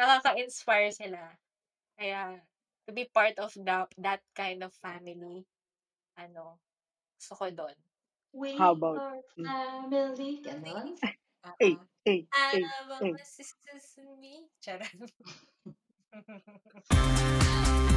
nakaka-inspire sila. Kaya, to be part of the that kind of family, ano, gusto ko dun. How We about are hmm. family, gano'n? Ay, Oo. ay, ay, Alam ay. mo si Susumi. Charot.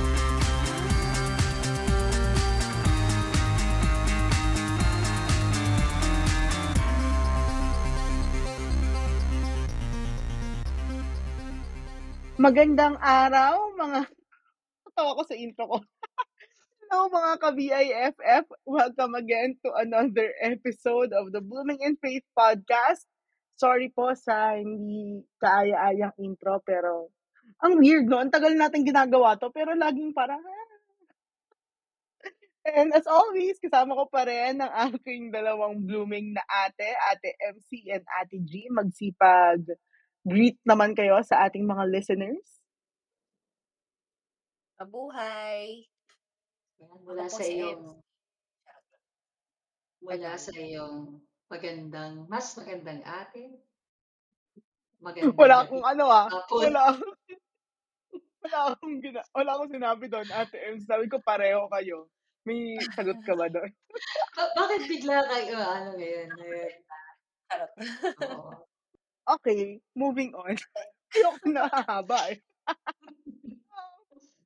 Magandang araw mga natawa ko sa intro ko. Hello mga ka-BIFF. Welcome again to another episode of the Blooming in Faith podcast. Sorry po sa hindi kaaya-ayang intro pero ang weird no. Ang tagal natin ginagawa to pero laging parang "Ah." And as always, kasama ko pa rin ang aking dalawang blooming na ate, Ate MC and Ate G. Magsipag greet naman kayo sa ating mga listeners. Mabuhay. Mula Ako sa iyong mula sa iyong magandang mas magandang. Wala Magandang akong ano ah. hapon. Wala akong wala akong gina, wala akong sinabi doon, Ate MC. Sabi ko pareho kayo. May sagot ka ba doon? Ba bakit bigla kayo ano ngayon ngayon? Charot. Oo. Okay, moving on. Ayoko na hahaba eh.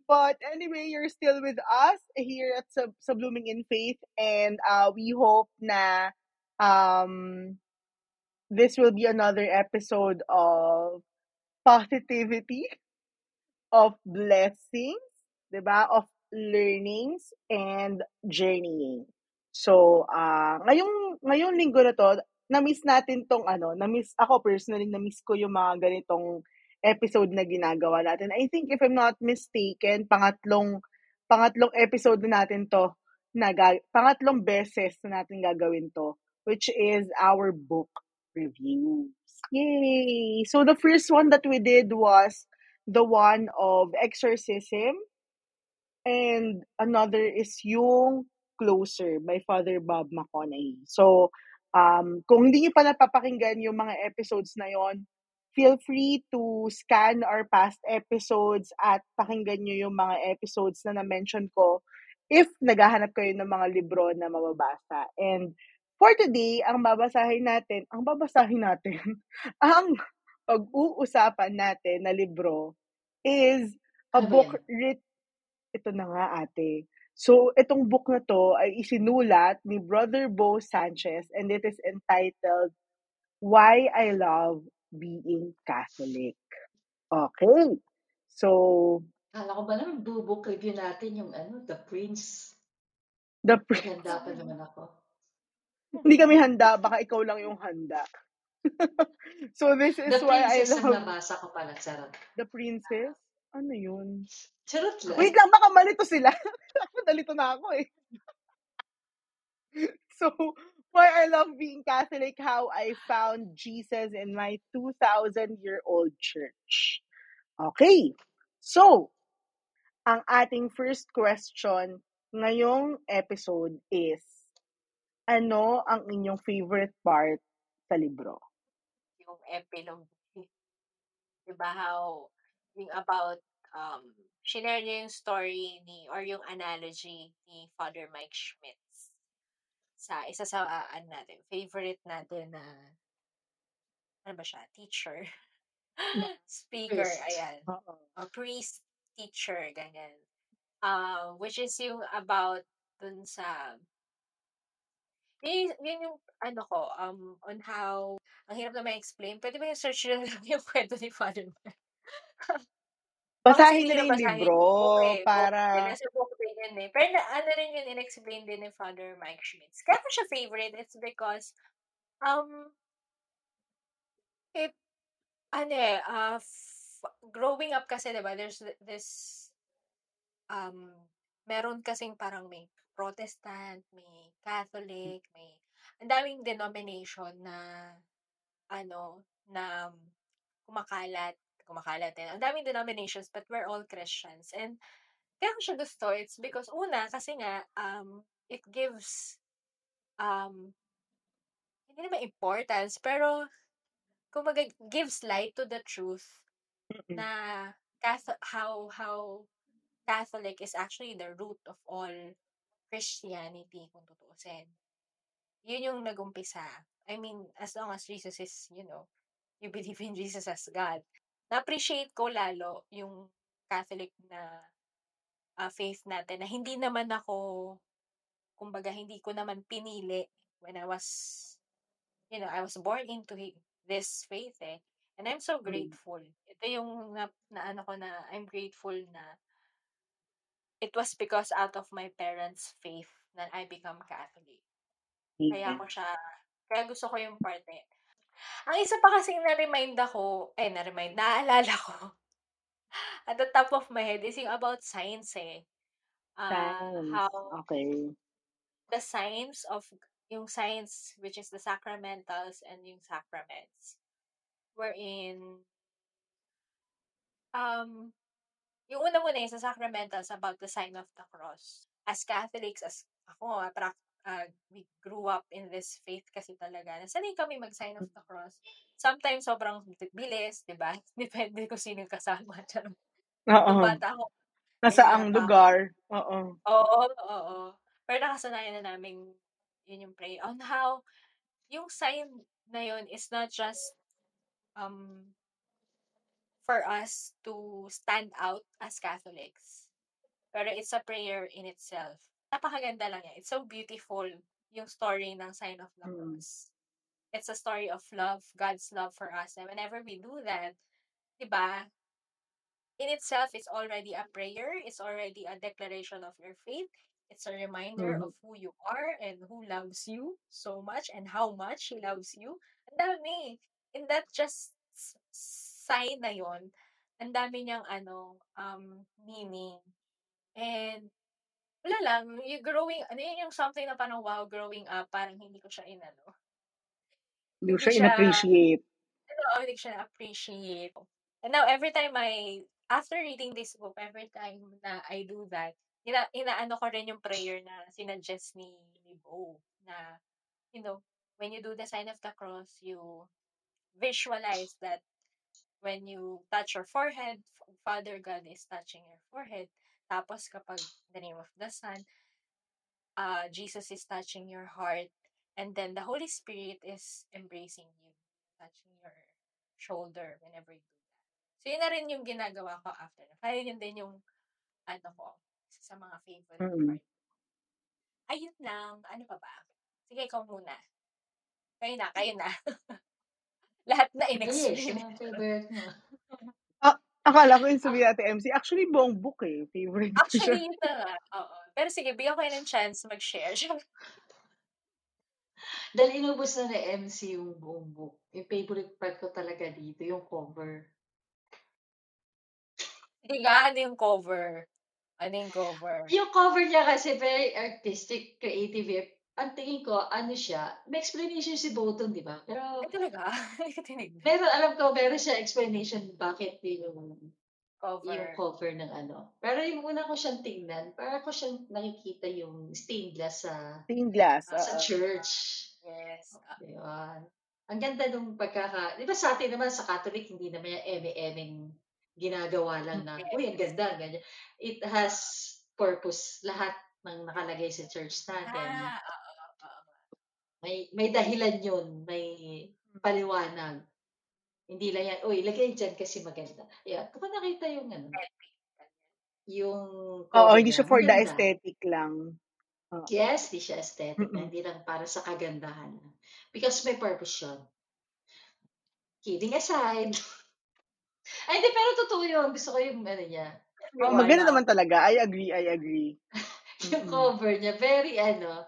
But anyway, you're still with us here at sa, sa Blooming in Faith and uh, we hope na um, this will be another episode of positivity, of blessings, 'di ba? Of learnings and journeying. So, ah ngayong ngayong linggo na to, na-miss natin tong ano, na-miss ako personally, na-miss ko yung mga ganitong episode na ginagawa natin. I think if I'm not mistaken, pangatlong pangatlong episode na natin to na ga- pangatlong beses na natin gagawin to, which is our book reviews. Yay! So the first one that we did was the one of exorcism and another is yung Closer by Father Bob McConaughey. So, um, kung hindi niyo pa napapakinggan yung mga episodes na yon, feel free to scan our past episodes at pakinggan niyo yung mga episodes na na-mention ko if naghahanap kayo ng mga libro na mababasa. And for today, ang babasahin natin, ang babasahin natin, ang pag-uusapan natin na libro is a Ano book yan? writ ito na nga ate. So, itong book na to ay isinulat ni Brother Bo Sanchez and it is entitled Why I Love Being Catholic. Okay. So, Akala ko ba bu-book review natin yung ano, The Prince. the Prince. Naghanda pa naman ako. Hindi kami handa, baka ikaw lang yung handa. so, this is The why I Princess ang love nabasa ko pala, charot. the princess. Ano yun? Charot lang. Wait lang, baka malito sila. Nalito na ako eh. So, why I love being Catholic, how I found Jesus in my 2,000-year-old church. Okay. So, ang ating first question ngayong episode is, ano ang inyong favorite part sa libro? Yung epilogue. Diba how, yung about, um, shinare niya yung story ni, or yung analogy ni Father Mike Schmitz sa isa sa, ah, ano natin, favorite natin na, ano ba siya, teacher, speaker, Priest. ayan, Oo. a priest, teacher, ganyan. Uh, which is yung about dun sa, yun, yun yung, ano ko, um, on how, ang hirap na ma-explain, pwede ba yung search nyo lang yung kwento ni Father Mike? Basahin na yung basahin libro book eh, book, para... eh, nasa book din yun eh. Pero na, ano rin yun, in-explain din ni Father Mike Schmitz. Kaya ko siya favorite, it's because, um, it, ano eh, uh, f- growing up kasi, diba, there's th- this, um, meron kasing parang may Protestant, may Catholic, may, ang daming denomination na, ano, na kumakalat, kumakalat din. Ang daming denominations, but we're all Christians. And kaya ko siya gusto, it's because, una, kasi nga, um, it gives, um, hindi naman importance, pero, kumbaga, gives light to the truth Mm-mm. na Catholic, how how Catholic is actually the root of all Christianity kung tutuusin. Yun yung nagumpisa. I mean, as long as Jesus is, you know, you believe in Jesus as God. Na-appreciate ko lalo yung Catholic na uh, faith natin na hindi naman ako, kumbaga, hindi ko naman pinili when I was, you know, I was born into this faith eh. And I'm so grateful. Ito yung na, na ano ko na, I'm grateful na it was because out of my parents' faith that I become Catholic. Kaya Amen. ako siya, kaya gusto ko yung parte. Ang isa pa kasing na-remind ako, eh, na-remind, naalala ko, at the top of my head is yung about science eh. Uh, Science. how Okay. the science of, yung science, which is the sacramentals and yung sacraments, wherein, um, yung una muna yung sa sacramentals about the sign of the cross. As Catholics, as ako, uh, uh, we grew up in this faith kasi talaga. Nasanay kami mag-sign of the cross. Sometimes sobrang bilis, di ba? Depende kung sino kasama. Oo. Nung bata ako. Nasa ang lugar. Oo. Oo, oo. Pero nakasanayan na namin yun yung pray. On how, yung sign na yun is not just um for us to stand out as Catholics. Pero it's a prayer in itself. Napakaganda lang yan. It's so beautiful yung story ng Sign of the Cross. Mm. It's a story of love, God's love for us. And whenever we do that, diba, in itself, it's already a prayer. It's already a declaration of your faith. It's a reminder mm-hmm. of who you are and who loves you so much and how much He loves you. Ang dami. In that just sign na yon ang dami niyang ano, um, meaning. And, wala lang, yung growing, ano yun yung something na parang wow, growing up, parang hindi ko siya inano. Hindi ko siya in-appreciate. Oo, hindi ko siya na-appreciate. And now, every time I, after reading this book, every time na I do that, ina, inaano ko rin yung prayer na sinuggest ni, ni Bo, na, you know, when you do the sign of the cross, you visualize that when you touch your forehead, Father God is touching your forehead. Tapos kapag the name of the Son, uh, Jesus is touching your heart. And then the Holy Spirit is embracing you, touching your shoulder whenever you do that. So yun na rin yung ginagawa ko after. Kaya yun din yung ano ko, sa mga favorite mm-hmm. part. Ayun lang. Ano pa ba? Sige, ikaw muna. Kayo na, kayo na. Lahat na in-explain. Yes, favorite mo. Akala ko yung sabi natin MC. Actually, buong book eh. Favorite ko siya. Actually, yun na nga. Oo. Pero sige, bigyan ko kayo ng chance mag-share. Dahil inubos na ni MC yung buong book. Yung favorite part ko talaga dito, yung cover. Hindi nga, ano yung cover? Ano yung cover? Yung cover niya kasi very artistic, creative. Ang tingin ko, ano siya, may explanation si Boton, di ba? Pero, Ay, talaga? Tinignan. pero alam ko, meron siya explanation bakit yun yung Cover. yung cover ng ano. Pero yung una ko siyang tingnan, para ko siyang nakikita yung stained glass sa Stained glass. sa oo. church. Yes. Ah, Yun. Ang ganda nung pagkaka... Di ba sa atin naman, sa Catholic, hindi naman yung eme-emeng ginagawa lang na, Yes. uy, ang ganda, ganyan. It has purpose. Lahat ng nakalagay sa church natin. Ah. May, may dahilan yun. May paliwanag. Hindi lang yan, uy, lagay dyan kasi maganda. Yeah, kung nakita yung ano, yung Oo, hindi siya for the maganda. aesthetic lang. Oo. Yes, di siya aesthetic. Mm-mm. Hindi lang para sa kagandahan. Because may purpose yun. Kidding aside. Ay, hindi, pero totoo yun. Gusto ko yung ano niya. Oh, maganda naman talaga. I agree, I agree. yung Mm-mm. cover niya. Very, ano,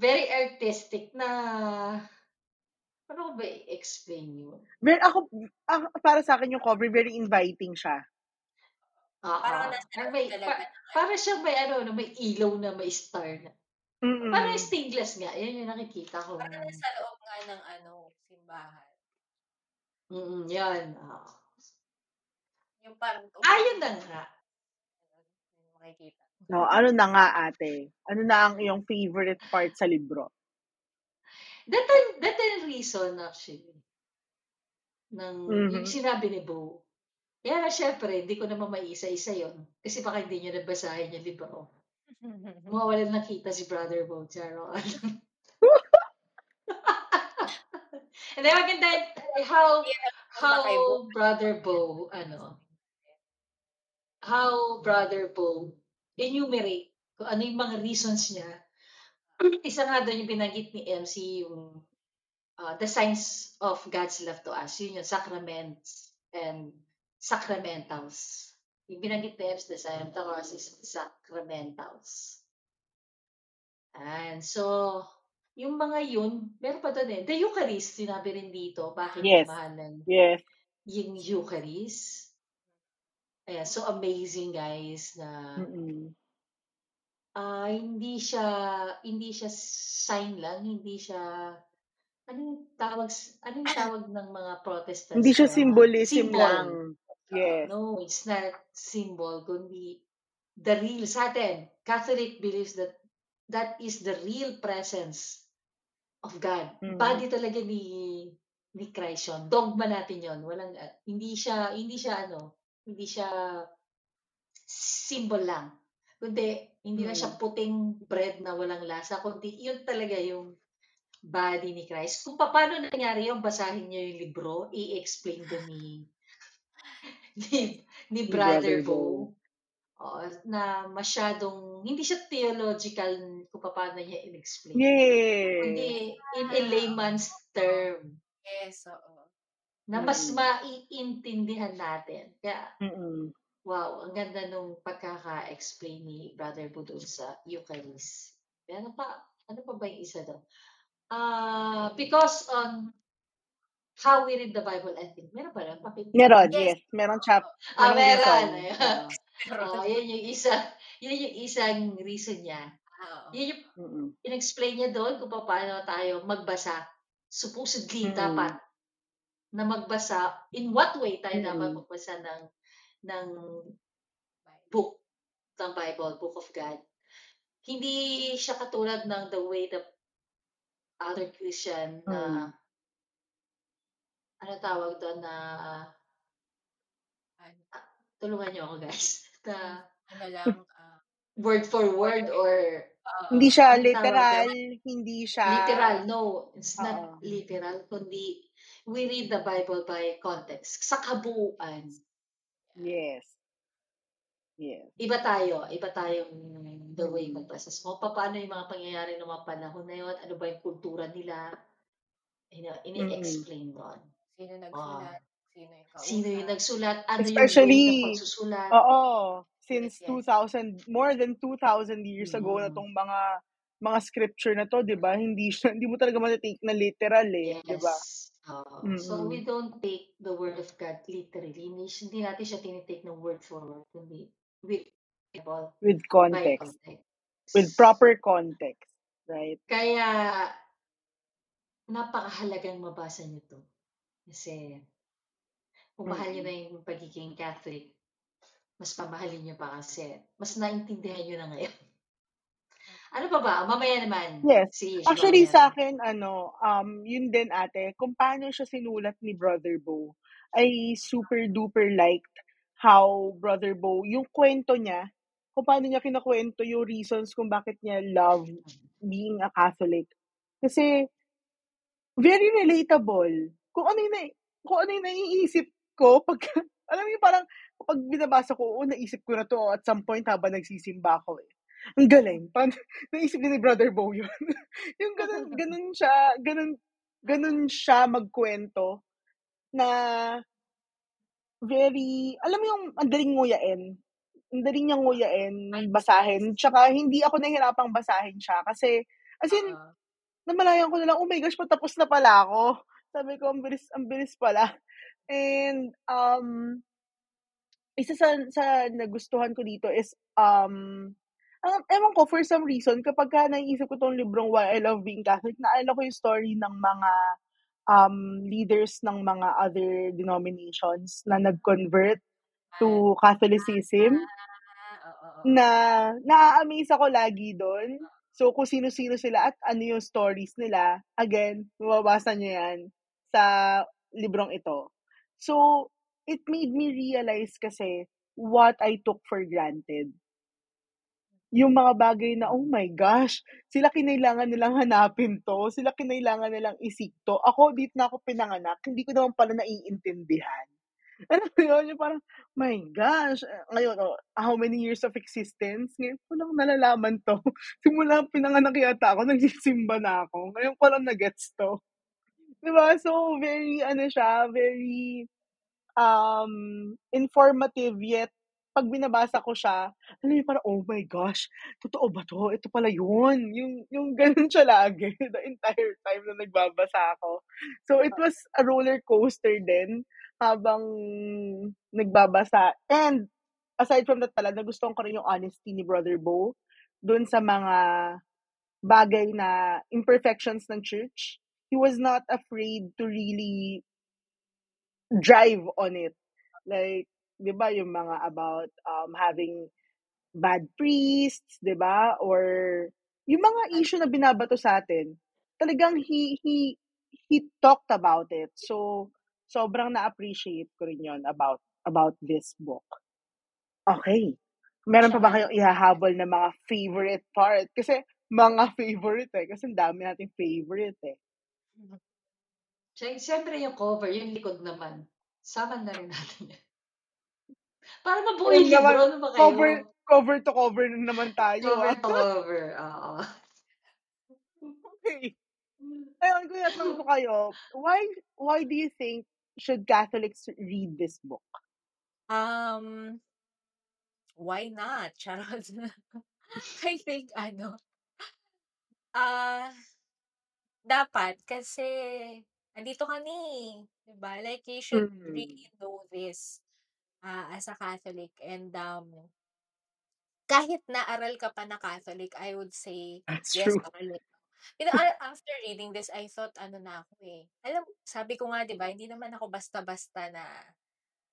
very artistic na, paano ko ba i-explain yun? Very, ako, ah, para sa akin yung cover, very inviting siya. Oo. Parang nasa may, talaga pa, para siyang may, ano, no, may ilaw na may star na. Mm-mm. Parang stained glass nga. Yan yung nakikita ko. Parang nasa loob nga ng ano, simbahan. Mm, yan. oo. Yung parang, Ayun na nga. Yung makikita. No, ano na nga ate? Ano na ang iyong favorite part sa libro? That time, that time reason actually. Ng, Mhm. yung sinabi ni Bo. Kaya nga syempre, hindi ko naman maiisa-isa yun. Kasi baka hindi nyo nabasahin yung libro. Mawawalan ng kita si Brother Bo. Charo. And then maganda, how, how Brother Bo, ano, how Brother Bo enumerate kung ano yung mga reasons niya. Isa nga doon yung binanggit ni MC, yung uh, the signs of God's love to us. Yun yung sacraments and sacramentals. Yung binanggit ni MC, the sign of the cross is sacramentals. And so, yung mga yun, meron pa doon eh. The Eucharist, sinabi rin dito, bakit yes. mahalan yes. yung Eucharist. Ayan, so amazing guys na Mm-mm. uh, hindi siya hindi siya sign lang, hindi siya anong tawag anong tawag ng mga Protestants? Hindi siya symbolism symbol. lang. Yes. Uh, no, it's not symbol, kundi the real sa atin. Catholic believes that that is the real presence of God. Mm-hmm. Body talaga ni ni Christ yun. Dogma natin yon. Walang uh, hindi siya hindi siya ano, hindi siya symbol lang. Kundi hindi mm-hmm. na siya puting bread na walang lasa, kundi yun talaga yung body ni Christ. Kung paano nangyari yung basahin niyo yung libro, i-explain ko ni ni, ni Brother, Brother Bo. Oo, na masyadong, hindi siya theological kung paano niya in-explain. Yes. Hindi, in a layman's term. Yes, oo. Na mas mm. maiintindihan natin. Kaya, Mm-mm. wow, ang ganda nung pagkaka-explain ni Brother Bo doon sa Eucharist. Ano pa, ano pa ba yung isa doon? Uh, because on how we read the Bible, I think. Meron ba lang? Pakita. Meron, yes. yes. Meron chap. Ah, meron. uh, yan yung isa, yan yung isang reason niya. Uh, yan yung mm-hmm. in-explain niya doon kung paano tayo magbasa. Supposedly, mm-hmm. dapat na magbasa. In what way tayo mm-hmm. dapat magbasa ng ng book ng Bible, Book of God. Hindi siya katulad ng the way the other Christian na uh, ano tawag doon na uh, tulungan niyo ako guys. Na, ano lang, uh, word for word or uh, hindi siya literal, hindi siya literal. No, it's uh, not literal kundi we read the Bible by context. Sa kabuuan. Yes. Yes. Iba tayo. Iba tayong the way magbasa. So, paano yung mga pangyayari ng mga panahon na yun? Ano ba yung kultura nila? Ini-explain mm-hmm. doon. Sino nagsulat? Uh, sino yung kausap? Sino yung nagsulat? Ano Especially, yung pagsusulat? Oo. Since yes, yes. 2000, more than 2,000 years mm-hmm. ago na tong mga mga scripture na to, 'di ba? Hindi siya hindi mo talaga ma-take na literal eh, yes. 'di ba? Uh, mm-hmm. So we don't take the word of God literally. Hindi, hindi natin siya tinitake ng word for word, kundi with with context. context. With proper context, right? Kaya napakahalagang mabasa niyo 'to. Kasi, kung mahal niyo na yung pagiging Catholic, mas pamahalin niyo pa kasi mas naintindihan niyo na ngayon. Ano pa ba? Mamaya naman. Yes. Si Actually, sa akin, ano, um, yun din ate, kung paano siya sinulat ni Brother Bo, ay super duper liked how Brother Bo, yung kwento niya, kung paano niya kinakwento yung reasons kung bakit niya love being a Catholic. Kasi, very relatable kung ano yung, na- kung ano yung naiisip ko pag, alam mo yung parang, pag binabasa ko, oh, naisip ko na to at some point habang nagsisimba ako eh. Ang galing. Parang, naisip ni Brother Bo yun. yung ganun, ganun siya, ganun, ganun siya magkwento na very, alam mo yung ang daling nguyain. Ang daling niyang nguyain, basahin. Tsaka hindi ako nahihirapang basahin siya kasi, as in, uh-huh. namalayan ko na lang, oh my gosh, patapos na pala ako. Sabi ko, ang bilis, ang bilis pala. And, um, isa sa, sa nagustuhan ko dito is, um, ang, ewan ko, for some reason, kapag ka naiisip ko tong librong Why I Love Being Catholic, naalala ko yung story ng mga um, leaders ng mga other denominations na nag-convert to Catholicism. Ah, na na-amaze ako lagi doon So, kung sino-sino sila at ano yung stories nila, again, mababasa nyo yan sa librong ito. So, it made me realize kasi what I took for granted. Yung mga bagay na, oh my gosh, sila kinailangan nilang hanapin to, sila kinailangan nilang isik to. Ako, dito na ako pinanganak, hindi ko naman pala naiintindihan. Alam mo yun, yung parang, my gosh, ngayon, oh, how many years of existence? Ngayon ko lang nalalaman to. Simula pinanganak yata ako, nagsisimba na ako. Ngayon ko lang na-gets to. Diba? So, very, ano siya, very um, informative yet pag binabasa ko siya, alam mo parang, oh my gosh, totoo ba to? Ito pala yun. Yung, yung ganun siya lagi the entire time na nagbabasa ako. So, it was a roller coaster din habang nagbabasa. And, aside from that pala, nagustuhan ko rin yung honesty ni Brother Bo dun sa mga bagay na imperfections ng church. He was not afraid to really drive on it. Like, di ba, yung mga about um, having bad priests, di ba? Or yung mga issue na binabato sa atin, talagang he, he, he talked about it. So, sobrang na-appreciate ko rin yon about, about this book. Okay. Meron pa ba kayong ihahabol na mga favorite part? Kasi, mga favorite eh. Kasi ang dami nating favorite eh. Siyempre yung cover, yung likod naman. Sama na rin natin yan. Para mabuo yung libro, ano ba kayo? Cover, cover to cover na naman tayo. Cover ah. to cover, oo. Okay. Ayun, kuya, tanong ko kayo, why, why do you think should Catholics read this book? Um, why not? Charot. I think, ano, ah, dapat, kasi, andito ka ni, diba? Like, you should Mm. really know this uh, as a Catholic. And, um, kahit naaral ka pa na Catholic, I would say, That's yes, true. aralin. You know, after reading this, I thought, ano na ako eh. Alam, sabi ko nga, di ba, hindi naman ako basta-basta na,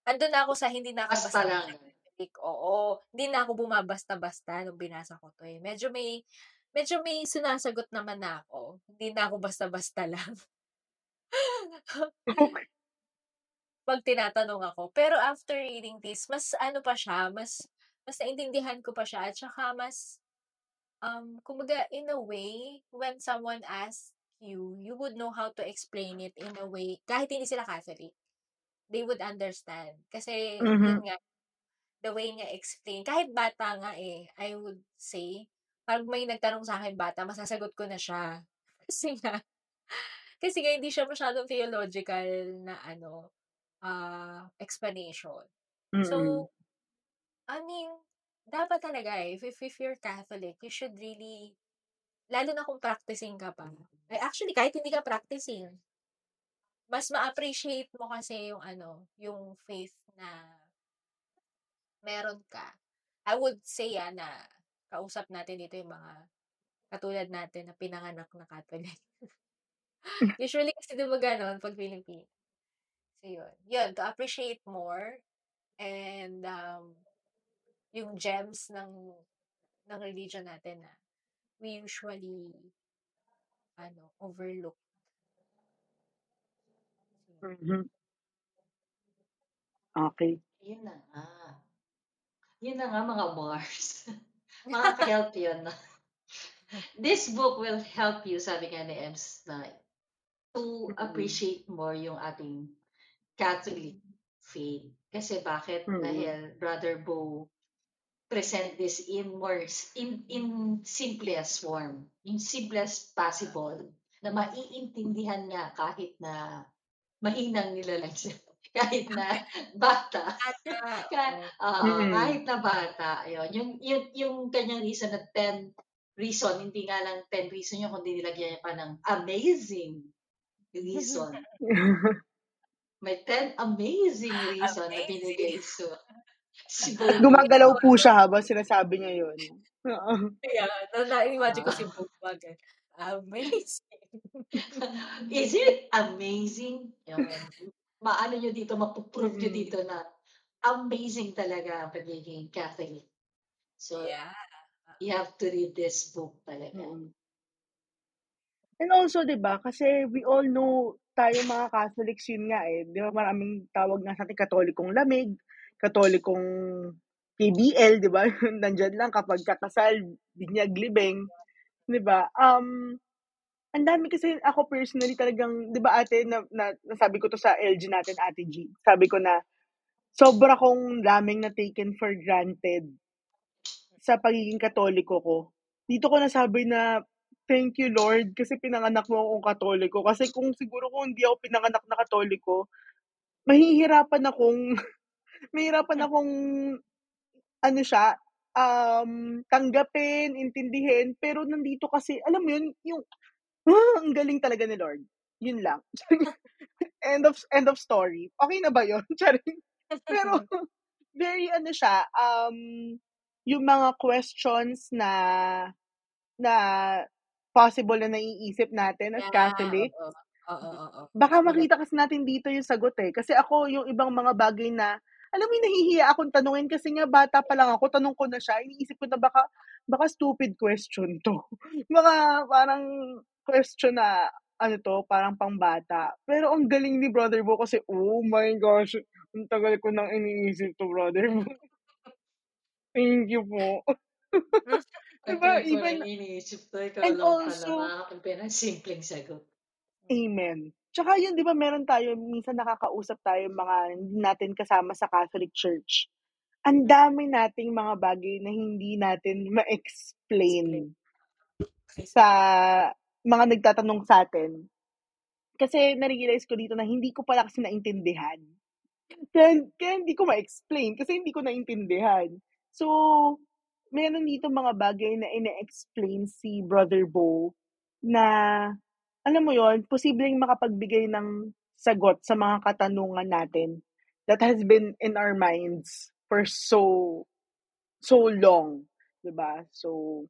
andun na ako sa hindi na ako Basta basta lang. Catholic. Oo, hindi na ako bumabasta-basta nung binasa ko to eh. Medyo may, medyo may sinasagot naman na ako. Hindi na ako basta-basta lang. Pag tinatanong ako. Pero after reading this, mas ano pa siya, mas mas naintindihan ko pa siya at saka mas um kumbaga in a way when someone asks you, you would know how to explain it in a way kahit hindi sila Catholic. They would understand. Kasi Mhm. yun nga the way niya explain. Kahit bata nga eh, I would say, pag may nagtanong sa akin bata, masasagot ko na siya. Kasi nga, kasi nga hindi siya masyadong theological na ano, ah explanation. Mm-mm. So, I mean, dapat talaga eh, if, if, if you're Catholic, you should really, lalo na kung practicing ka pa. Ay, actually, kahit hindi ka practicing, mas ma-appreciate mo kasi yung ano, yung faith na meron ka. I would say ah, na kausap natin dito yung mga katulad natin na pinanganak na Catholic. Usually kasi di ba ganon pag Pilipino. So yun. Yun, to appreciate more and um, yung gems ng ng religion natin na we usually ano, overlook. Mhm. Okay. Yun na nga. Yun na nga mga Mars. Makaka-help yun. This book will help you, sabi nga ni Ems, na to Mm-mm. appreciate more yung ating Catholic faith. Kasi bakit? Mm-mm. Dahil Brother Bo present this in more in in simplest form, in simplest possible na maiintindihan nga kahit na mahinang nilalang siya. Kahit na bata. Ata, Ka- oo. Oo, Mm-mm. kahit na bata, yun. Yung, yung, yung kanyang reason na 10 reason, hindi nga lang 10 reason yun, kundi nilagyan niya pa ng amazing reason. May 10 amazing reason na binigay so si Bobo. Gumagalaw po siya habang sinasabi niya yun. Na, na-imagine ko si Bugwag. eh. Amazing. Is it amazing? Yun. Maano nyo dito, mapuprove nyo Mm-mm. dito na amazing talaga ang pagiging Catholic. So, Yeah. you have to read this book talaga. Mm. And also, 'di ba? Kasi we all know tayo mga Catholics, yun nga eh. Di ba maraming tawag nga sa ating katolikong lamig, katolikong KBL, di ba? Nandyan lang kapag kakasal, binyag libeng, di ba? Um, ang dami kasi ako personally talagang, di ba ate, na, na, nasabi ko to sa LG natin, ate G, sabi ko na, sobra kong daming na taken for granted sa pagiging katoliko ko. Dito ko nasabi na, thank you Lord kasi pinanganak mo akong katoliko. Kasi kung siguro kung hindi ako pinanganak na katoliko, mahihirapan akong, mahihirapan akong, ano siya, um, tanggapin, intindihin, pero nandito kasi, alam mo yun, yung, ah, ang galing talaga ni Lord. Yun lang. end of end of story. Okay na ba yun? Charing. Pero, very ano siya, um, yung mga questions na, na possible na naiisip natin as Yeah, Catholic, oo. Oo, oo, baka makita kasi natin dito yung sagot eh. Kasi ako, yung ibang mga bagay na, alam mo yung nahihiya akong tanungin kasi nga bata pa lang ako, tanong ko na siya, iniisip ko na baka, baka stupid question to. baka parang question na, ano to, parang pangbata. Pero ang galing ni Brother Bo kasi, oh my gosh, ang tagal ko nang iniisip to, Brother Bo. Thank you po. Diba, ko even, na iniisip to, ikaw and lang also, pala makakapagpira ng simpleng sagot. Amen. Tsaka yun, di ba, meron tayo, minsan nakakausap tayo mga hindi natin kasama sa Catholic Church. Ang dami nating mga bagay na hindi natin ma-explain sa mga nagtatanong sa atin. Kasi narealize ko dito na hindi ko pala kasi naintindihan. Kaya, kaya hindi ko ma-explain kasi hindi ko naintindihan. So, meron dito mga bagay na ine-explain si Brother Bo na alam mo yon posibleng makapagbigay ng sagot sa mga katanungan natin that has been in our minds for so so long, 'di ba? So,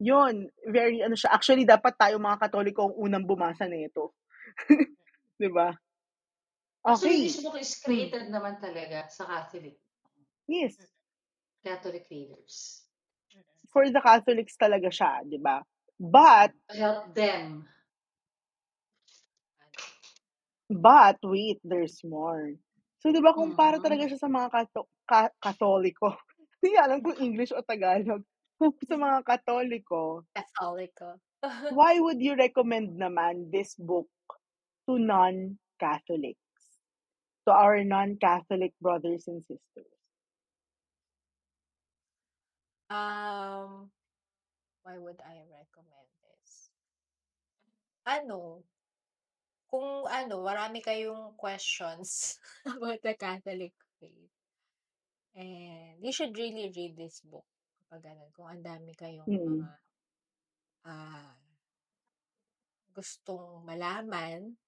yon very ano siya. Actually, dapat tayo mga Katoliko ang unang bumasa nito. 'Di ba? Okay. this book is created naman talaga sa Catholic. Yes. Catholic readers. For the Catholics talaga siya, 'di ba? But help them. But wait, there's more. So, di ba, kung para Mhm. talaga siya sa mga kato- ka- katoliko, hindi alam kung English o Tagalog, kung sa mga katoliko, Catholico. why would you recommend naman this book to non-Catholics? To our non-Catholic brothers and sisters? Um, why would I recommend this? Ano, kung ano, marami kayong questions about the Catholic faith. And you should really read this book. Kapag ganun, kung ang dami kayong Mm. mga ah gustong malaman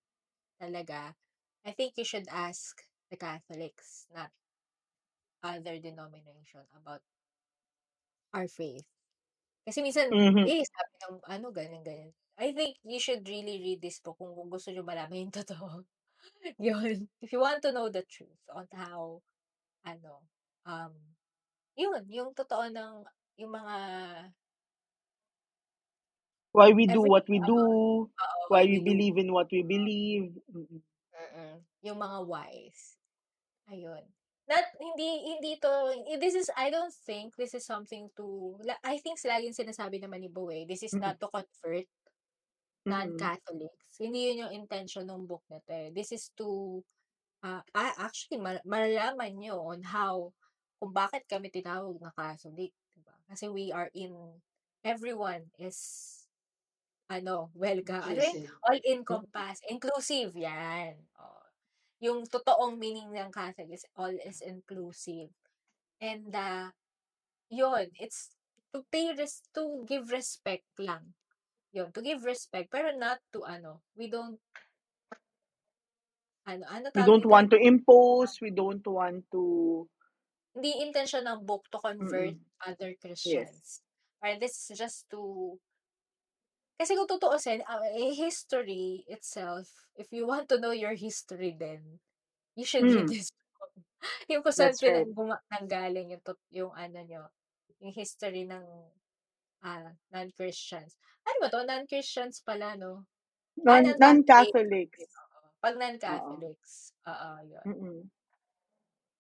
talaga, I think you should ask the Catholics, not other denomination about our faith. Kasi minsan, Mhm. eh, sabi ng ano, ganyan, ganyan. I think you should really read this book kung, gusto nyo malaman yung totoo. yun. If you want to know the truth on how, ano, um, yun, yung totoo ng, yung mga, Why we do what we do, oo, why why we we do, believe in what we believe. Mm-mm. mm yung mga whys. Ayun. Not, hindi, hindi to, this is, I don't think this is something to, I think laging sinasabi naman ni Boe, this is not to convert non-Catholics. Hindi yun yung intention ng book na to. eh. This is to, uh, actually, mal- malalaman nyo on how, kung bakit kami tinawag na Catholic. Diba? Kasi we are in, everyone is, ano, welcome. Ano yun? Inclusive. All encompass. Inclusive, yan. Oh. Yung totoong meaning ng Catholic is all is inclusive. And, uh, yun, it's to pay, res- to give respect lang yun, to give respect, pero not to ano, we don't, ano, ano We don't dito? want to impose, we don't want to, Hindi intention ng book to convert Mm-mm. other yes. Christians. Or this is just to, kasi kung tutuusin, uh, eh, history itself, if you want to know your history then, you should read Mm, this book. yung kung saan right. nanggaling yung, yung ano nyo, yung history ng ah non-Christians. Ano ba to? Non-Christians pala, no? Ah, Non, non-Catholic. non-Catholics. Pag non-Catholics. Oo, yun. Mm-mm.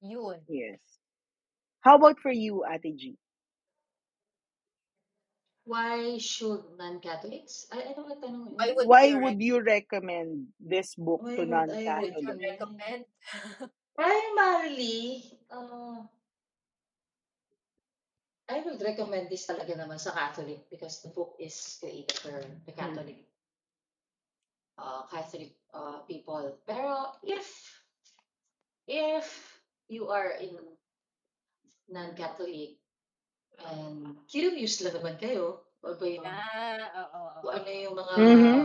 Yun. Yes. How about for you, Ate G? Why should non-Catholics? I, ano ka tanong? Why would Why you would you recommend this book Why to would I would you non-Catholics? recommend? Primarily, uh, I would recommend this talaga naman sa Catholic because the book is created for the Catholic uh, Catholic uh, people. Pero if if you are in non-Catholic and curious lang naman kayo, ano ba yung, Ah, oo, oo. kung ano yung mga Mhm.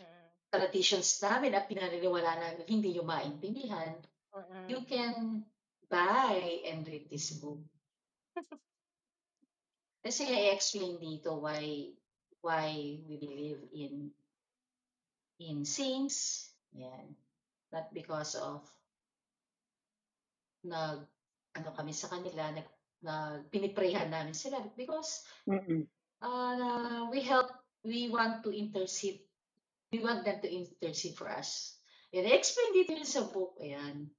Mm, traditions namin at pinaniniwala namin hindi nyo maintindihan, mm, you can buy and read this book. Kasi i-explain dito why why we believe in in saints. Yan. Not because of nag ano kami sa kanila, nag, nag piniprehan namin sila because Mm-mm. uh, we help, we want to intercede, we want them to intercede for us. And explain dito yun sa book, ayan.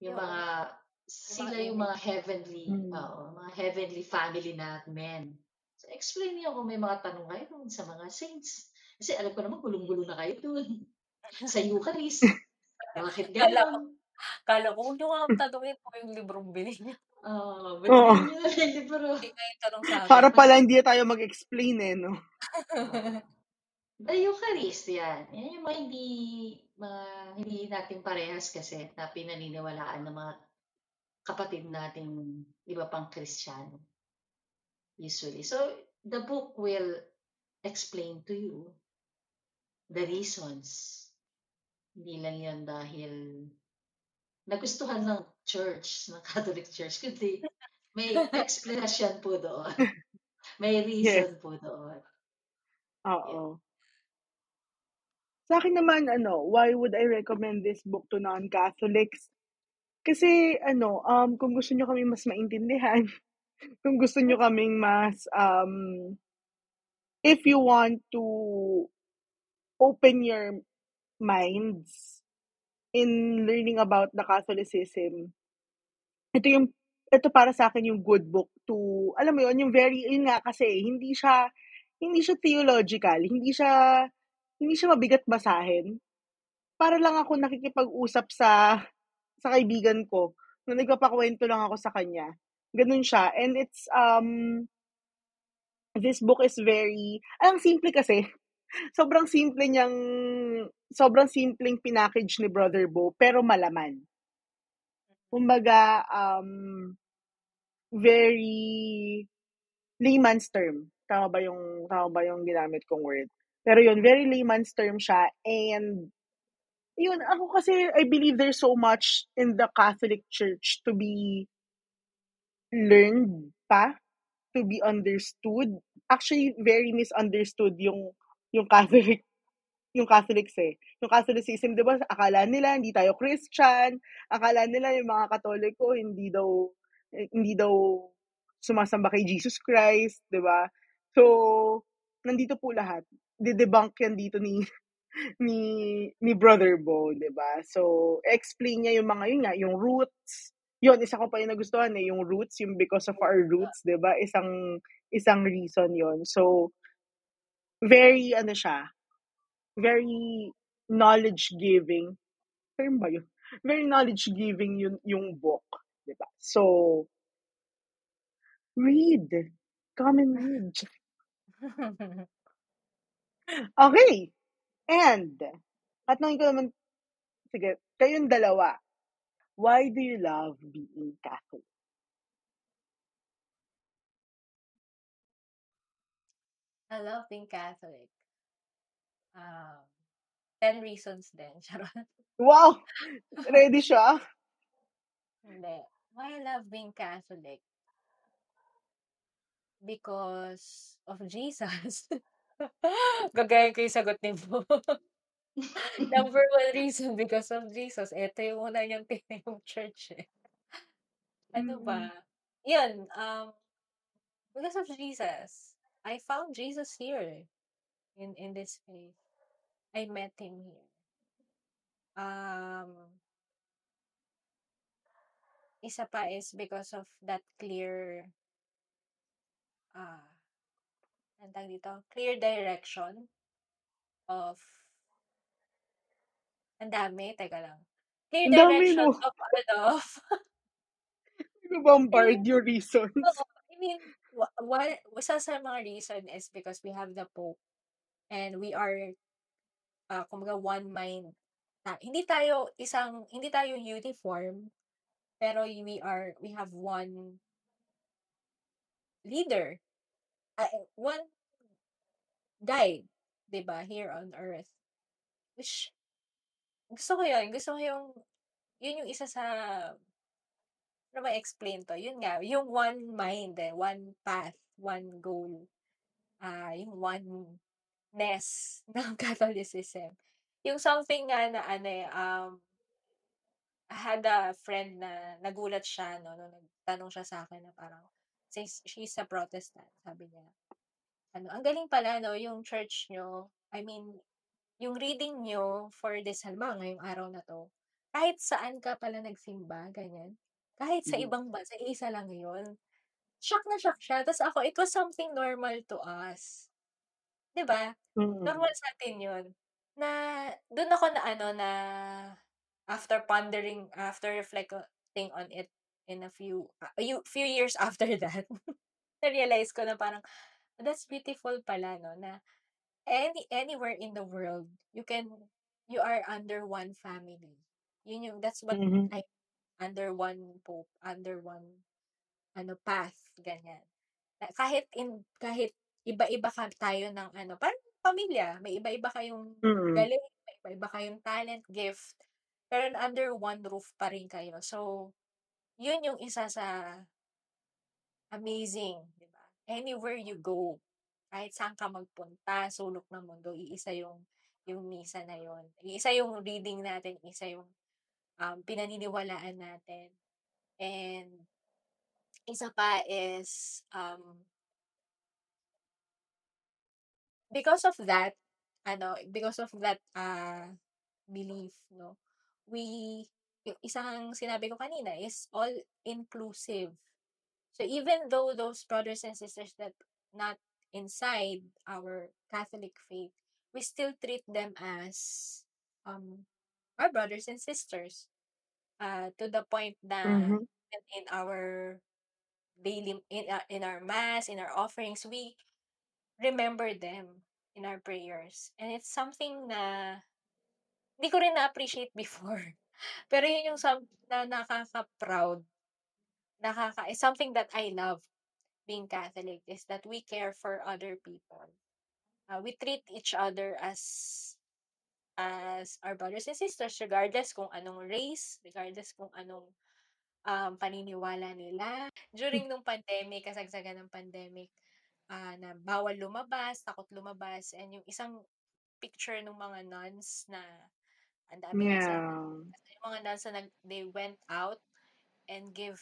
Yung mga, sila yung mga heavenly, Mm. oo, mga heavenly family namin. So explain niyo kung may mga tanong kayo dun sa mga saints. Kasi alam ko naman, gulong-gulo na kayo dun. sa Eucharist. Bakit gano'n? Kala ko, huwag niyo nga akong tanungin kung yung librong binili niyo. Ah, ba't Oo. ganyan yung libro? Hindi nga yung tanong sa akin. Para pala hindi tayo mag-explain eh, no? The Eucharist, yan. Yan yung mga hindi, mga hindi natin parehas kasi na pinaniniwalaan ng mga kapatid nating iba pang Kristiyano. Usually. So, the book will explain to you the reasons. Hindi lang yan dahil nagustuhan ng church, ng Catholic Church, kundi may explanation po doon. May reason po doon. Oo. Sa akin naman, ano, why would I recommend this book to non-Catholics? Kasi, ano, um, kung gusto nyo kami mas maintindihan, kung gusto nyo kaming mas, um, if you want to open your minds in learning about the Catholicism, ito yung, ito para sa akin yung good book to, alam mo yun, yung very, yun nga kasi, hindi siya, hindi siya theological, hindi siya, hindi siya mabigat basahin. Para lang ako nakikipag-usap sa, sa kaibigan ko, na nagpapakwento lang ako sa kanya. Ganun siya. And it's, um, this book is very, ang simple kasi, sobrang simple niyang, sobrang simpleng pinackage ni Brother Bo, pero malaman. Kumbaga, um, very layman's term. Tama ba yung, tama ba yung ginamit kong word? Pero yun, very layman's term siya. And, yun, ako kasi, I believe there's so much in the Catholic Church to be learned pa, to be understood. Actually, very misunderstood yung, yung Catholic yung Catholics eh. Yung Catholicism, di ba, akala nila hindi tayo Christian, akala nila yung mga Katoliko hindi daw eh, hindi daw sumasamba kay Jesus Christ, di ba? So, nandito po lahat. Didebunk yan dito ni ni ni Brother Bo, 'di ba? So, explain niya yung mga yun nga, yung roots. Yun, isa ko pa yung nagustuhan eh, yung roots, yung because of our roots, 'di ba? Isang isang reason yon. So, very ano siya, very knowledge giving. Term ba yun? Very knowledge giving yun yung book, 'di ba? So, read. Come and read. Okay. And, at nang ko naman, sige, kayong dalawa, why do you love being Catholic? I love being Catholic. Um, 10 reasons din. Charot. Wow! Ready siya? Hindi. Why I love being Catholic? Because of Jesus. Gagayan ko yung sagot ni Bo. Number one reason because of Jesus. Ito yung una niyang tinayong church eh. Ano ba? Yun, um, because of Jesus. I found Jesus here in in this faith. I met him here. um, isa pa is because of that clear ah, anong tawag dito? Clear direction of ang dami, teka lang. Clear Ang direction of ano, of Bombard your reasons. I mean, wa- one, isa sa mga reason is because we have the Pope and we are, uh, kumbaga, one mind. Ta- hindi tayo isang, hindi tayo uniform, pero we are, we have one leader, uh, one guide, 'di ba, here on earth. Which, gusto ko yun. Gusto ko yung, yun yung isa sa, ano ba explain to? Yun nga, yung one mind, eh, one path, one goal, ah yung oneness ng Catholicism. Yung something nga na ano eh, um, I had a friend na nagulat siya, no, nung nagtanong siya sa akin na parang, since she's a Protestant, sabi niya, ano, ang galing pala, no, yung church nyo, I mean, yung reading nyo for this, halimbawa, ngayong araw na to, kahit saan ka pala nagsimba, ganyan, kahit sa Mhm. ibang bansa, isa lang yun. Shock na shock siya. Tapos ako, it was something normal to us. 'Di ba? Mm. Normal sa atin yun. Na, doon ako na ano, na, after pondering, after reflecting on it in a few, a few, few years after that, na-realize ko na parang, that's beautiful pala, no, na, any, anywhere in the world, you can, you are under one family. Yun yung, that's what Mhm. I, under one pope, under one, ano, path, ganyan. Kahit in, kahit iba-iba ka tayo ng ano, parang pamilya, may iba-iba kayong Mm. galing, may iba-iba kayong talent, gift, pero under one roof pa rin kayo. So, yun yung isa sa amazing, di ba? Anywhere you go, kahit saan ka magpunta, sulok ng mundo, iisa yung yung misa na yon. Iisa yung reading natin, isa yung um, pinaniniwalaan natin. And isa pa is um, because of that, ano, because of that uh, belief, no, we, isang sinabi ko kanina is all inclusive. So even though those brothers and sisters that not inside our Catholic faith, we still treat them as um our brothers and sisters. Uh, to the point Mhm. in, in our daily in, uh, in our mass, in our offerings, we remember them in our prayers. And it's something na hindi ko rin na-appreciate before. Pero yun yung some, na nakaka-proud. Nakaka, is something that I love being Catholic is that we care for other people. Uh, we treat each other as as our brothers and sisters regardless kung anong race, regardless kung anong um, paniniwala nila. During nung pandemic, kasagsagan ng pandemic, ah, na bawal lumabas, takot lumabas, and yung isang picture ng mga nuns na ang dami Yeah. yung mga nuns na nag, they went out and give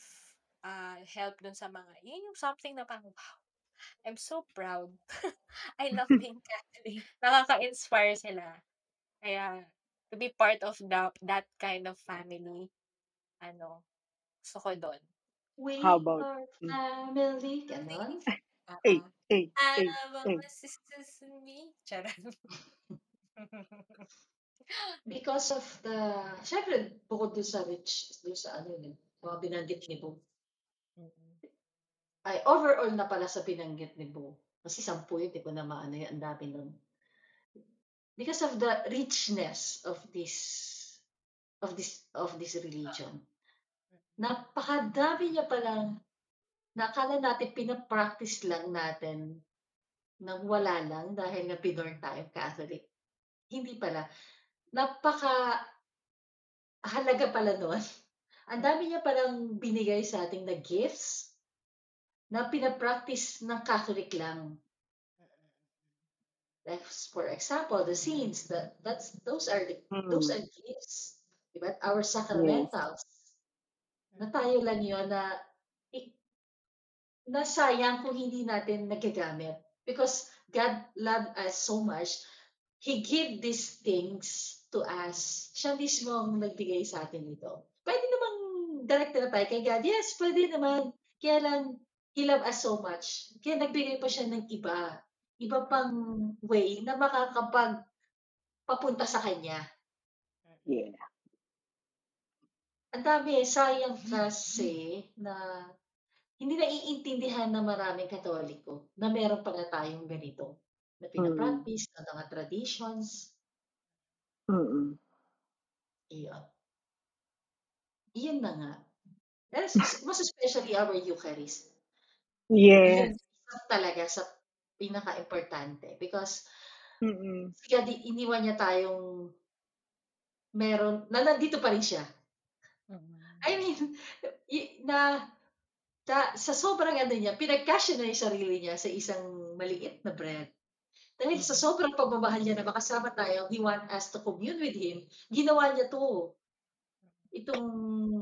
uh, help dun sa mga, yun yung something na parang, wow, I'm so proud. I love being Catholic. Nakaka-inspire sila. Kaya, to be part of the, that kind of family, ano, gusto ko doon. We How about- are mm. family. Ganon. Hey, hey, Ah, hey, hey. mga sisters and me. Charot. Because of the, syempre, bukod dun sa rich, dun sa ano yun, mga binanggit ni Bo. Ay, overall na pala sa binanggit ni Bo. Kasi sampu yun, di ko na maano yun, ang dami nun. Because of the richness of this, of this, of this religion. Napakadami niya palang, nakala natin pinapractice lang natin nang wala lang dahil nga pinorn tayo Catholic. Hindi pala. Napaka halaga pala nun. Ang dami niya palang binigay sa ating na gifts na pinapractice ng Catholic lang. Like for example, the scenes, that that's those are the, those Mm. are gifts. Diba? Our sacramentals. Na tayo lang yun na nasayang kung hindi natin nagagamit. Because God loved us so much He give these things to us. Siya mismo ang nagbigay sa atin nito. Pwede namang direct na tayo kay God. Yes, pwede naman. Kaya lang, He love us so much. Kaya nagbigay pa siya ng iba. Iba pang way na makakapag papunta sa Kanya. Yeah. Ang dami, sayang kasi na hindi naiintindihan ng maraming katoliko na meron pala tayong ganito na pinapractice, mm. na mga traditions. Mm. Iyon. Iyon na nga. Most especially our Eucharist. Yes. Iyon talaga sa pinaka-importante because Mm-mm. kaya di, iniwan niya tayong meron, na nandito pa rin siya. Mm-hmm. I mean, na, na sa sobrang ano niya, pinagkasya na yung sarili niya sa isang maliit na bread. Dahil sa sobrang pagmamahal niya na makasama tayo, He want us to commune with Him, ginawa niya to. Itong,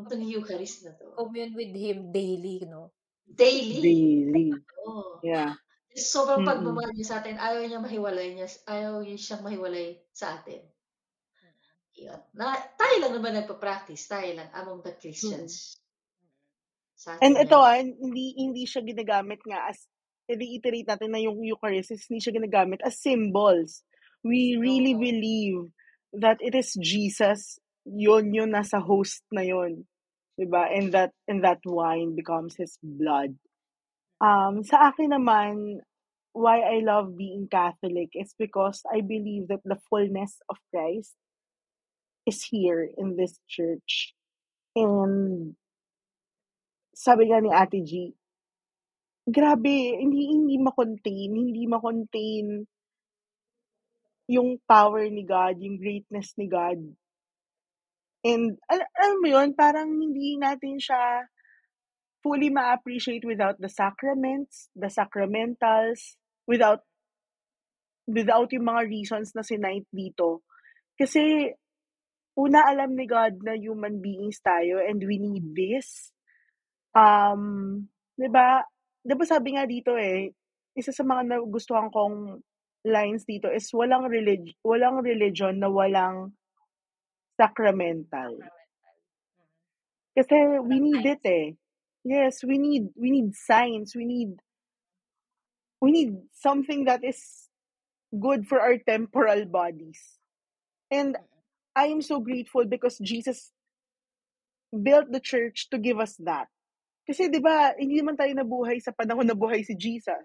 itong Eucharist na to. Commune with Him daily, no? Daily. Daily. Oh. Yeah. Sobrang pagmamahal niya sa atin, ayaw niya mahiwalay niya, ayaw niya siyang mahiwalay sa atin. Yun. Na, tayo lang naman nagpa-practice, tayo lang among the Christians. Sa And ito ah, hindi, hindi siya ginagamit nga as, reiterate natin na yung Eucharist is hindi siya ginagamit as symbols. We really Oo. believe that it is Jesus, yun yun nasa host na yun. Diba? And that, and that wine becomes His blood. Um, sa akin naman, why I love being Catholic is because I believe that the fullness of Christ is here in this church. And sabi nga ni Ate G, grabe, hindi, hindi makontain, hindi makontain yung power ni God, yung greatness ni God. And, al- alam mo yun, parang hindi natin siya fully ma-appreciate without the sacraments, the sacramentals, without without yung mga reasons na sinight dito. Kasi, una alam ni God na human beings tayo and we need this. Um, 'di ba? 'Di ba sabi nga dito eh, isa sa mga nagustuhan kong lines dito is walang relig walang religion na walang sacramental. Kasi we need it eh. Yes, we need we need signs, we need we need something that is good for our temporal bodies. And I am so grateful because Jesus built the church to give us that. Kasi 'di ba, hindi naman tayo nabuhay sa panahon na buhay si Jesus.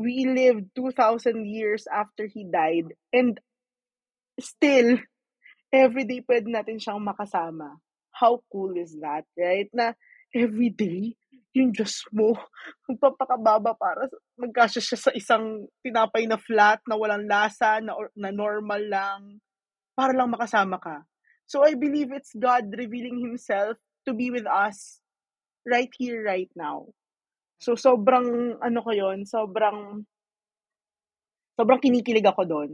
We lived 2,000 years after he died and still every day pwede natin siyang makasama. How cool is that, right? Na every day yung Diyos mo magpapakababa para magkasya siya sa isang tinapay na flat na walang lasa na, na normal lang para lang makasama ka. So I believe it's God revealing himself to be with us right here, right now. So sobrang, ano ko yun, sobrang, sobrang kinikilig ako doon.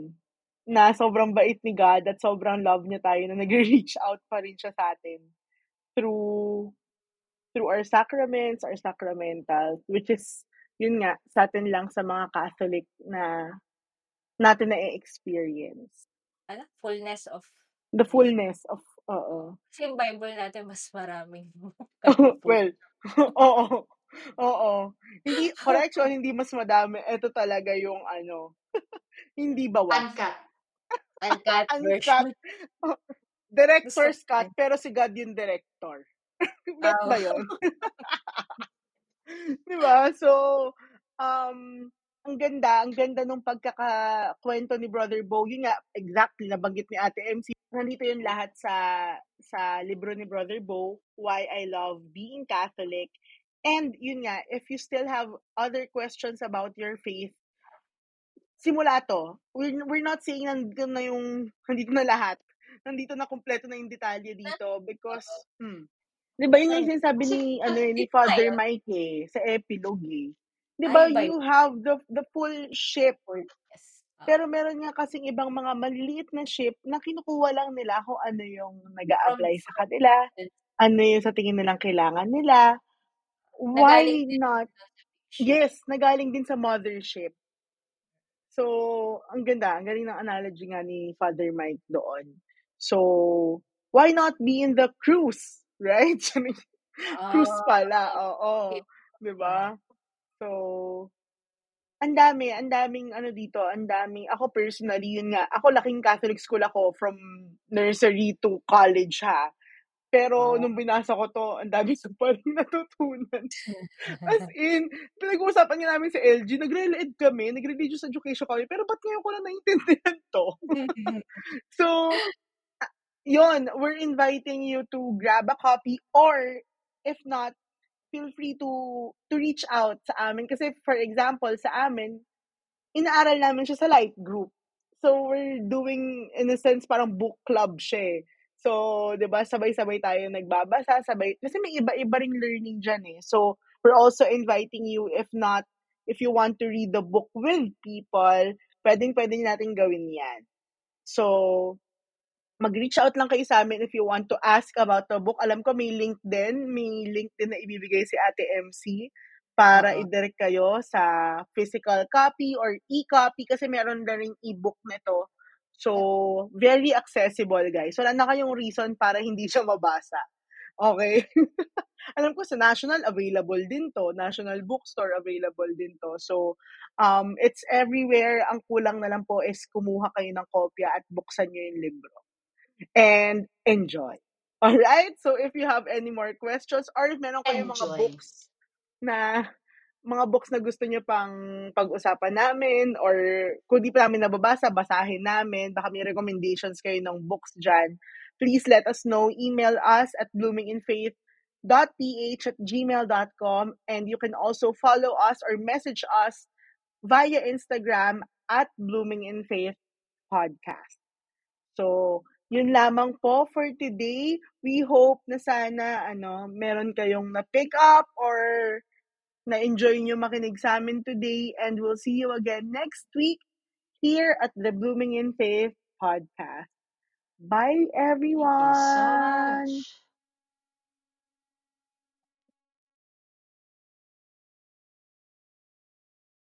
Na sobrang bait ni God at sobrang love niya tayo na nag-reach out pa rin siya sa atin through through our sacraments, our sacramentals, which is, yun nga, sa atin lang sa mga Catholic na natin na-experience. Ano? Fullness of... The fullness of, oo. Kasi yung Bible natin mas maraming... well, oo. Oo. Hindi, correction, hindi mas madami. Ito talaga yung ano, hindi bawas. Uncut. Uncut Uncut. Gusto ko cut, pero si God yung director. Bet ba yun? Di ba? So, um, ang ganda, ang ganda nung pagkakakwento ni Brother Bo. Yun nga, exactly, nabanggit ni Ate MC. Nandito yun lahat sa sa libro ni Brother Bo, Why I Love Being Catholic. And yun nga, if you still have other questions about your faith, simula to. We're, we're not saying nandito na yung, nandito na lahat. Nandito na kompleto na yung detalye dito because, hmm, Di ba yun nga yung sinasabi ni, ano, eh, ni Father. Mike eh, sa epilogue eh. Di ba, Ay, you have the the full ship. Yes. Ah. Pero meron nga kasing ibang mga maliliit na ship na kinukuha lang nila kung ano yung nag apply sa kanila, ano yung sa tingin nilang kailangan nila. Why Nagaling din not? Yes, nagaling din sa mothership. So, ang ganda. Ang galing ng analogy nga ni Father Mike doon. So, why not be in the cruise? Right? cruise Oh, pala. Oo. okay. Di ba? So, ang dami, ang daming ano dito, ang daming, ako personally, yun nga, ako laking Catholic school ako from nursery to college ha. Pero Oh. nung binasa ko to, ang dami sa pa rin natutunan. As in, pinag-uusapan nga namin sa LG, nagre-lead kami, nagre-religious education kami, pero ba't ngayon ko lang naiintindihan to? so, yun, we're inviting you to grab a copy or if not, feel free to to reach out sa amin. Kasi for example, sa amin, inaaral namin siya sa light group. So, we're doing, in a sense, parang book club siya eh. So, di ba, sabay-sabay tayo nagbabasa, sabay, kasi may iba-iba ring learning dyan eh. So, we're also inviting you, if not, if you want to read the book with people, pwedeng-pwede natin gawin yan. So, mag-reach out lang kayo sa amin if you want to ask about the book. Alam ko may link din, may link din na ibibigay si Ate MC para Oo. i-direct kayo sa physical copy or e-copy kasi meron na rin e-book nito. So, very accessible, guys. Wala na kayong reason para hindi siya mabasa. Okay? Alam ko sa National available din to. National Bookstore available din to. So, um, it's everywhere. Ang kulang na lang po is kumuha kayo ng kopya at buksan nyo yung libro. And enjoy. Alright? So, if you have any more questions or if meron kayong mga Enjoy. books na mga books na gusto nyo pang pag-usapan namin or kung di pa namin nababasa, basahin namin. Baka may recommendations kayo ng books dyan. Please let us know. Email us at bloominginfaith.ph at gmail.com and you can also follow us or message us via Instagram at Blooming in Faith Podcast. So, yun lamang po for today. We hope na sana ano, meron kayong na-pick up or na-enjoy nyo makinig sa amin today and we'll see you again next week here at the Blooming in Faith podcast. Bye everyone!